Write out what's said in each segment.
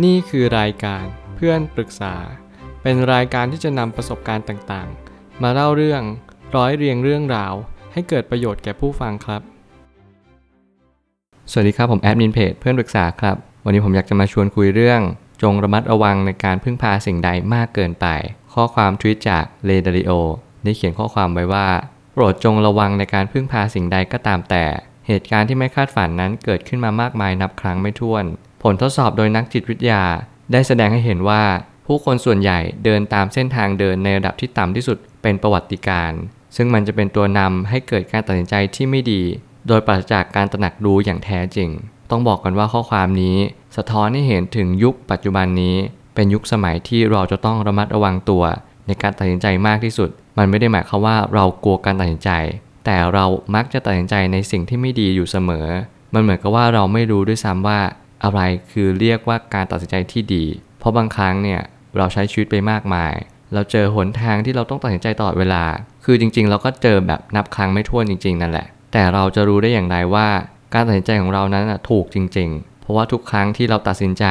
นี่คือรายการเพื่อนปรึกษา เป็นรายการที่จะนำประสบการณ์ต่างๆ มาเล่าเรื่องร้อยเรียงเรื่องราว ให้เกิดประโยชน์แก่ผู้ฟังครับ สวัสดีครับผมแอดมินเพจเพื่อนปรึกษาครับ วันนี้ผมอยากจะมาชวนคุยเรื่อง จงระมัดระวังในการพึ่งพาสิ่งใดมากเกินไป ข้อความทวิตจากเลดาริโอได้เขียนข้อความไว้ว่า โปรดจงระวังในการพึ่งพาสิ่งใดก็ตามแต่ เหตุการณ์ที่ไม่คาดฝันนั้นเกิดขึ้นมามากมายนับครั้งไม่ถ้วน ผลทดสอบโดยนักจิตวิทยา ได้แสดงให้เห็นว่า ผู้คนส่วนใหญ่เดินตามเส้นทางเดินในระดับที่ต่ำที่สุดเป็นประวัติการ ซึ่งมันจะเป็นตัวนำให้เกิดการตัดสินใจที่ไม่ดี โดยปราศจากการตระหนักรู้อย่างแท้จริง ต้องบอกกันว่าข้อความนี้ สะท้อนให้เห็นถึงยุคปัจจุบันนี้ เป็นยุคสมัยที่เราจะต้องระมัดระวังตัว ในการตัดสินใจมากที่สุด มันไม่ได้หมายความว่าเรากลัวการตัดสินใจ แต่เรามักจะตัดสินใจในสิ่งที่ไม่ดีอยู่เสมอ มันเหมือนกับว่าเราไม่รู้ด้วยซ้ำว่า อะไรคือเรียกว่าการตัดสินใจที่ดี เพราะบางครั้งเนี่ยเราใช้ชีวิตไปมากมาย เราเจอหนทางที่เราต้องตัดสินใจตลอดเวลา คือจริง ๆ เราก็เจอแบบนับครั้งไม่ถ้วนจริง ๆ นั่นแหละ แต่เราจะรู้ได้อย่างไรว่า การตัดสินใจของเรานั้นถูกจริง ๆ เพราะว่าทุกครั้งที่เราตัดสินใจ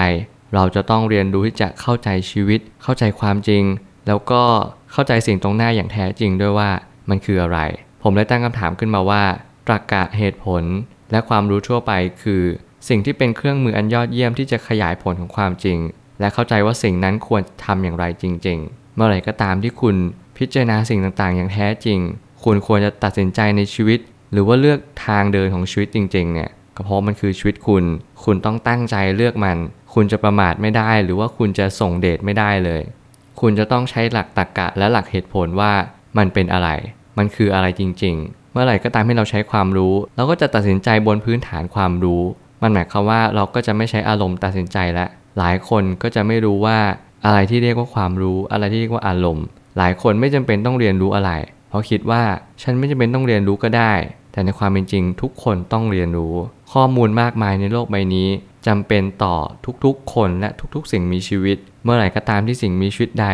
เราจะต้องเรียนรู้ที่จะเข้าใจชีวิต เข้าใจความจริง แล้วก็เข้าใจสิ่งตรงหน้าอย่างแท้จริงด้วยว่ามันคืออะไร ผมเลยตั้งคำถามขึ้นมาว่าตรรกะเหตุผล และความรู้ทั่วไปคือ สิ่งที่เป็นเครื่องมืออันยอดเยี่ยมที่จะขยายผลของความจริง และเข้าใจว่าสิ่งนั้นควรทำอย่างไรจริง ๆ เมื่อไหร่ก็ตามที่คุณพิจารณาสิ่งต่างๆ อย่างแท้จริง คุณควรจะตัดสินใจในชีวิต หรือว่าเลือกทางเดินของชีวิตจริงๆเนี่ยก็เพราะมันคือชีวิตคุณ คุณต้องตั้งใจเลือกมัน คุณจะประมาทไม่ได้ หรือว่าคุณจะส่งเดชไม่ได้เลย คุณจะต้องใช้หลักตรรกะและหลักเหตุผลว่ามันเป็นอะไร มันคืออะไรจริง ๆ เมื่อไหร่ก็ตามที่เราใช้ความรู้ เราก็จะตัดสินใจบนพื้นฐานความรู้ มันหมายความว่าเราก็จะไม่ใช้อารมณ์ตัดสินใจแล้วหลายคนก็จะไม่รู้ว่าอะไรที่เรียกว่าความรู้ อะไรที่เรียกว่าอารมณ์ หลายคนไม่จำเป็นต้องเรียนรู้อะไร เพราะคิดว่าฉันไม่จำเป็นต้องเรียนรู้ก็ได้ แต่ในความเป็นจริงทุกคนต้องเรียนรู้ ข้อมูลมากมายในโลกใบนี้จำเป็นต่อทุกๆ คนและทุกๆ สิ่งมีชีวิต เมื่อไหร่ก็ตามที่สิ่งมีชีวิตใด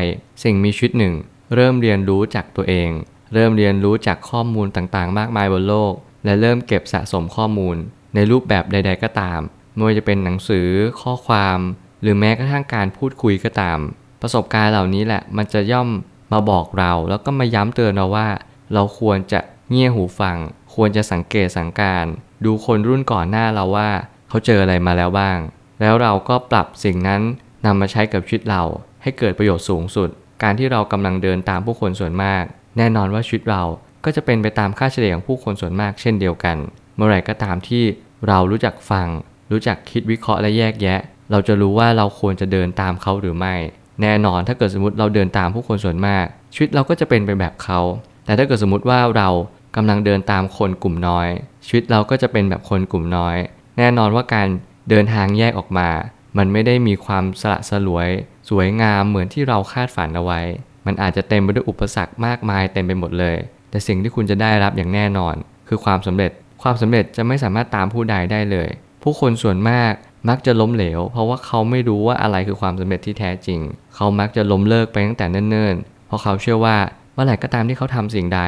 สิ่งมีชีวิตหนึ่ง เริ่มเรียนรู้จากตัวเอง เริ่มเรียนรู้จากข้อมูลต่างๆ มากมายบนโลก และเริ่มเก็บสะสมข้อมูล ในรูปแบบใด ๆ ก็ตามไม่ว่าจะเป็นหนังสือข้อความ หรือแม้กระทั่งการพูดคุยก็ตาม ประสบการณ์เหล่านี้แหละมันจะย่อมมาบอกเรา แล้วก็มาย้ำเตือนเราว่า เราควรจะเงี่ยหูฟัง ควรจะสังเกตสังการ ดูคนรุ่นก่อนหน้าเราว่า เขาเจออะไรมาแล้วบ้าง แล้วเราก็ปรับสิ่งนั้นนำมาใช้กับชีวิตเรา ให้เกิดประโยชน์สูงสุด การที่เรากำลังเดินตามผู้คนส่วนมาก แน่นอนว่าชีวิตเราก็จะเป็นไปตามค่าเฉลี่ยของผู้คนส่วนมากเช่นเดียวกัน เมื่อไหร่ก็ตามที่เรารู้จักฟัง รู้จักคิดวิเคราะห์และแยกแยะ เราจะรู้ว่าเราควรจะเดินตามเขาหรือไม่ แน่นอนถ้าเกิดสมมติเราเดินตามผู้คนส่วนมาก ชีวิตเราก็จะเป็นไปแบบเขา แต่ถ้าเกิดสมมติว่าเรากำลังเดินตามคนกลุ่มน้อย ชีวิตเราก็จะเป็นแบบคนกลุ่มน้อย แน่นอนว่าการเดินทางแยกออกมา มันไม่ได้มีความสละสลวย สวยงามเหมือนที่เราคาดฝันเอาไว้ มันอาจจะเต็มไปด้วยอุปสรรคมากมายเต็มไปหมดเลย แต่สิ่งที่คุณจะได้รับอย่างแน่นอน คือความสำเร็จ ความสำเร็จจะไม่สามารถตามผู้ใดได้เลย ผู้คนส่วนมากมักจะล้มเหลว เพราะว่าเขาไม่รู้ว่าอะไรคือความสำเร็จที่แท้จริง เขามักจะล้มเลิกไปตั้งแต่เนิ่นๆ เพราะเขาเชื่อว่าเมื่อไหร่ก็ตามที่เขาทำสิ่งใด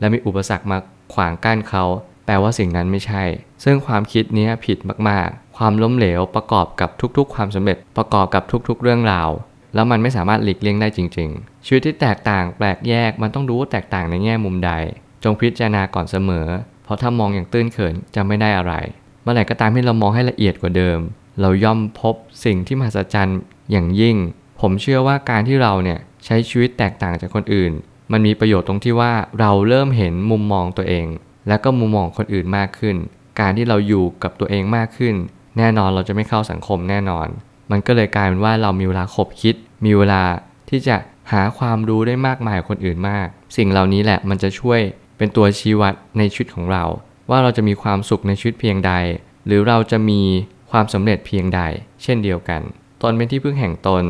และมีอุปสรรคมาขวางกั้นเขา แปลว่าสิ่งนั้นไม่ใช่ ซึ่งความคิดนี้ผิดมากๆ ความล้มเหลวประกอบกับทุกๆ ความสำเร็จประกอบกับทุกๆ เรื่องราว แล้วมันไม่สามารถหลีกเลี่ยงได้จริง ๆ ชีวิตที่แตกต่างแปลกแยกมันต้องรู้ว่าแตกต่างในแง่มุมใด จงพิจารณาก่อนเสมอ เพราะถ้ามองอย่างตื้นเขินจะไม่ได้อะไร เมื่อไหร่ก็ตามที่เรามองให้ละเอียดกว่าเดิม เราย่อมพบสิ่งที่มหัศจรรย์อย่างยิ่ง ผมเชื่อว่าการที่เราเนี่ยใช้ชีวิตแตกต่างจากคนอื่น มันมีประโยชน์ตรงที่ว่าเราเริ่มเห็นมุมมองตัวเอง และก็มุมมองคนอื่นมากขึ้น การที่เราอยู่กับตัวเองมากขึ้น แน่นอนเราจะไม่เข้าสังคมแน่นอน มันก็เลยกลายเป็นว่าเรามีเวลาคบคิด มีเวลาที่จะหาความรู้ได้มากมายกว่าคนอื่นมาก สิ่งเหล่านี้แหละมันจะช่วย เป็นตัวชี้วัดในชีวิตของเรา ว่าเราจะมีความสุขในชีวิตเพียงใด หรือเราจะมีความสำเร็จเพียงใด เช่นเดียวกัน ตนเป็นที่พึ่งแห่งตน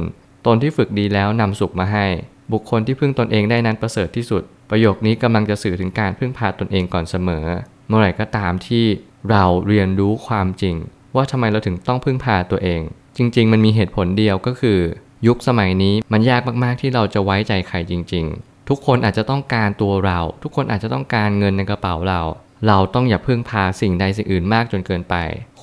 ตนที่ฝึกดีแล้วนำสุขมาให้ บุคคลที่พึ่งตนเองได้นั้นประเสริฐที่สุด ประโยคนี้กำลังจะสื่อถึงการพึ่งพาตนเองก่อนเสมอ เมื่อไหร่ก็ตามที่เราเรียนรู้ความจริง ว่าทำไมเราถึงต้องพึ่งพาตัวเอง จริง ๆ มันมีเหตุผลเดียวก็คือ ยุคสมัยนี้มันยากมากๆที่เราจะไว้ใจใครจริง ๆ ทุกคนอาจจะต้องการตัวเรา ทุกคนอาจจะต้องการเงินในกระเป๋าเรา เราต้องอย่าพึ่งพาสิ่งใดสิ่งอื่นมากจนเกินไป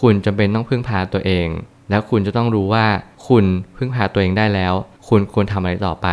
คุณจำเป็นต้องพึ่งพาตัวเอง แล้วคุณจะต้องรู้ว่าคุณพึ่งพาตัวเองได้แล้ว คุณควรทำอะไรต่อไป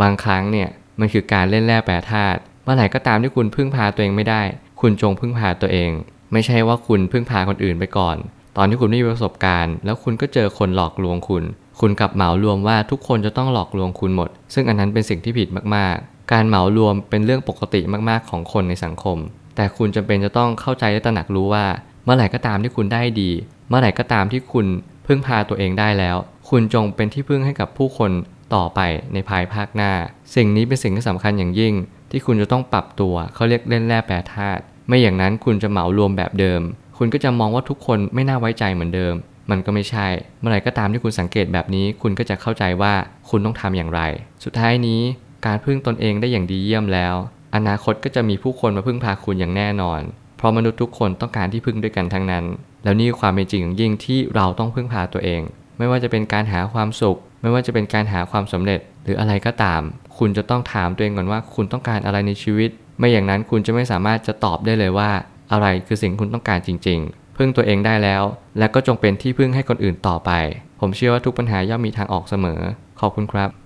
บางครั้งเนี่ยมันคือการเล่นแร่แปรธาตุเมื่อไหร่ก็ตามที่คุณพึ่งพาตัวเองไม่ได้ คุณจงพึ่งพาตัวเอง ไม่ใช่ว่าคุณพึ่งพาคนอื่นไปก่อน ตอนที่คุณไม่มีประสบการณ์ แล้วคุณก็เจอคนหลอกลวงคุณ คุณกลับเหมารวมว่าทุกคนจะต้องหลอกลวงคุณหมด ซึ่งอันนั้นเป็นสิ่งที่ผิดมากๆ การเหมารวมเป็นเรื่องปกติมากๆของคนในสังคม แต่คุณจำเป็นจะต้องเข้าใจและตระหนักรู้ว่า เมื่อไหร่ก็ตามที่คุณได้ดี เมื่อไหร่ก็ตามที่คุณพึ่งพาตัวเองได้แล้ว คุณจงเป็นที่พึ่งให้กับผู้คนต่อไปในภายภาคหน้า สิ่งนี้เป็นสิ่งที่สำคัญอย่างยิ่ง ที่คุณจะต้องปรับตัวเขาเรียกเล่นแร่แปรธาตุไม่อย่างนั้นคุณจะเหมารวมแบบเดิม คุณก็จะมองว่าทุกคนไม่น่าไว้ใจเหมือนเดิม มันก็ไม่ใช่ เมื่อไหร่ก็ตามที่คุณสังเกตแบบนี้ คุณก็จะเข้าใจว่าคุณต้องทำอย่างไร สุดท้ายนี้ การพึ่งตนเองได้อย่างดีเยี่ยมแล้ว อนาคตก็จะมีผู้คนมาพึ่งพาคุณอย่างแน่นอน เพราะมนุษย์ทุกคนต้องการที่พึ่งด้วยกันทั้งนั้น แล้วนี่คือความเป็นจริงอย่างยิ่งที่เราต้องพึ่งพาตัวเอง ไม่ว่าจะเป็นการหาความสุข ไม่ว่าจะเป็นการหาความสำเร็จ หรืออะไรก็ตาม คุณจะต้องถามตัวเองก่อนว่าคุณต้องการอะไรในชีวิต ไม่อย่างนั้นคุณจะไม่สามารถจะตอบได้เลยว่า อะไรคือสิ่งคุณต้องการจริง ๆ พึ่งตัวเองได้แล้ว และก็จงเป็นที่พึ่งให้คนอื่นต่อไป ผมเชื่อว่าทุกปัญหาย่อมมีทางออกเสมอ ขอบคุณครับ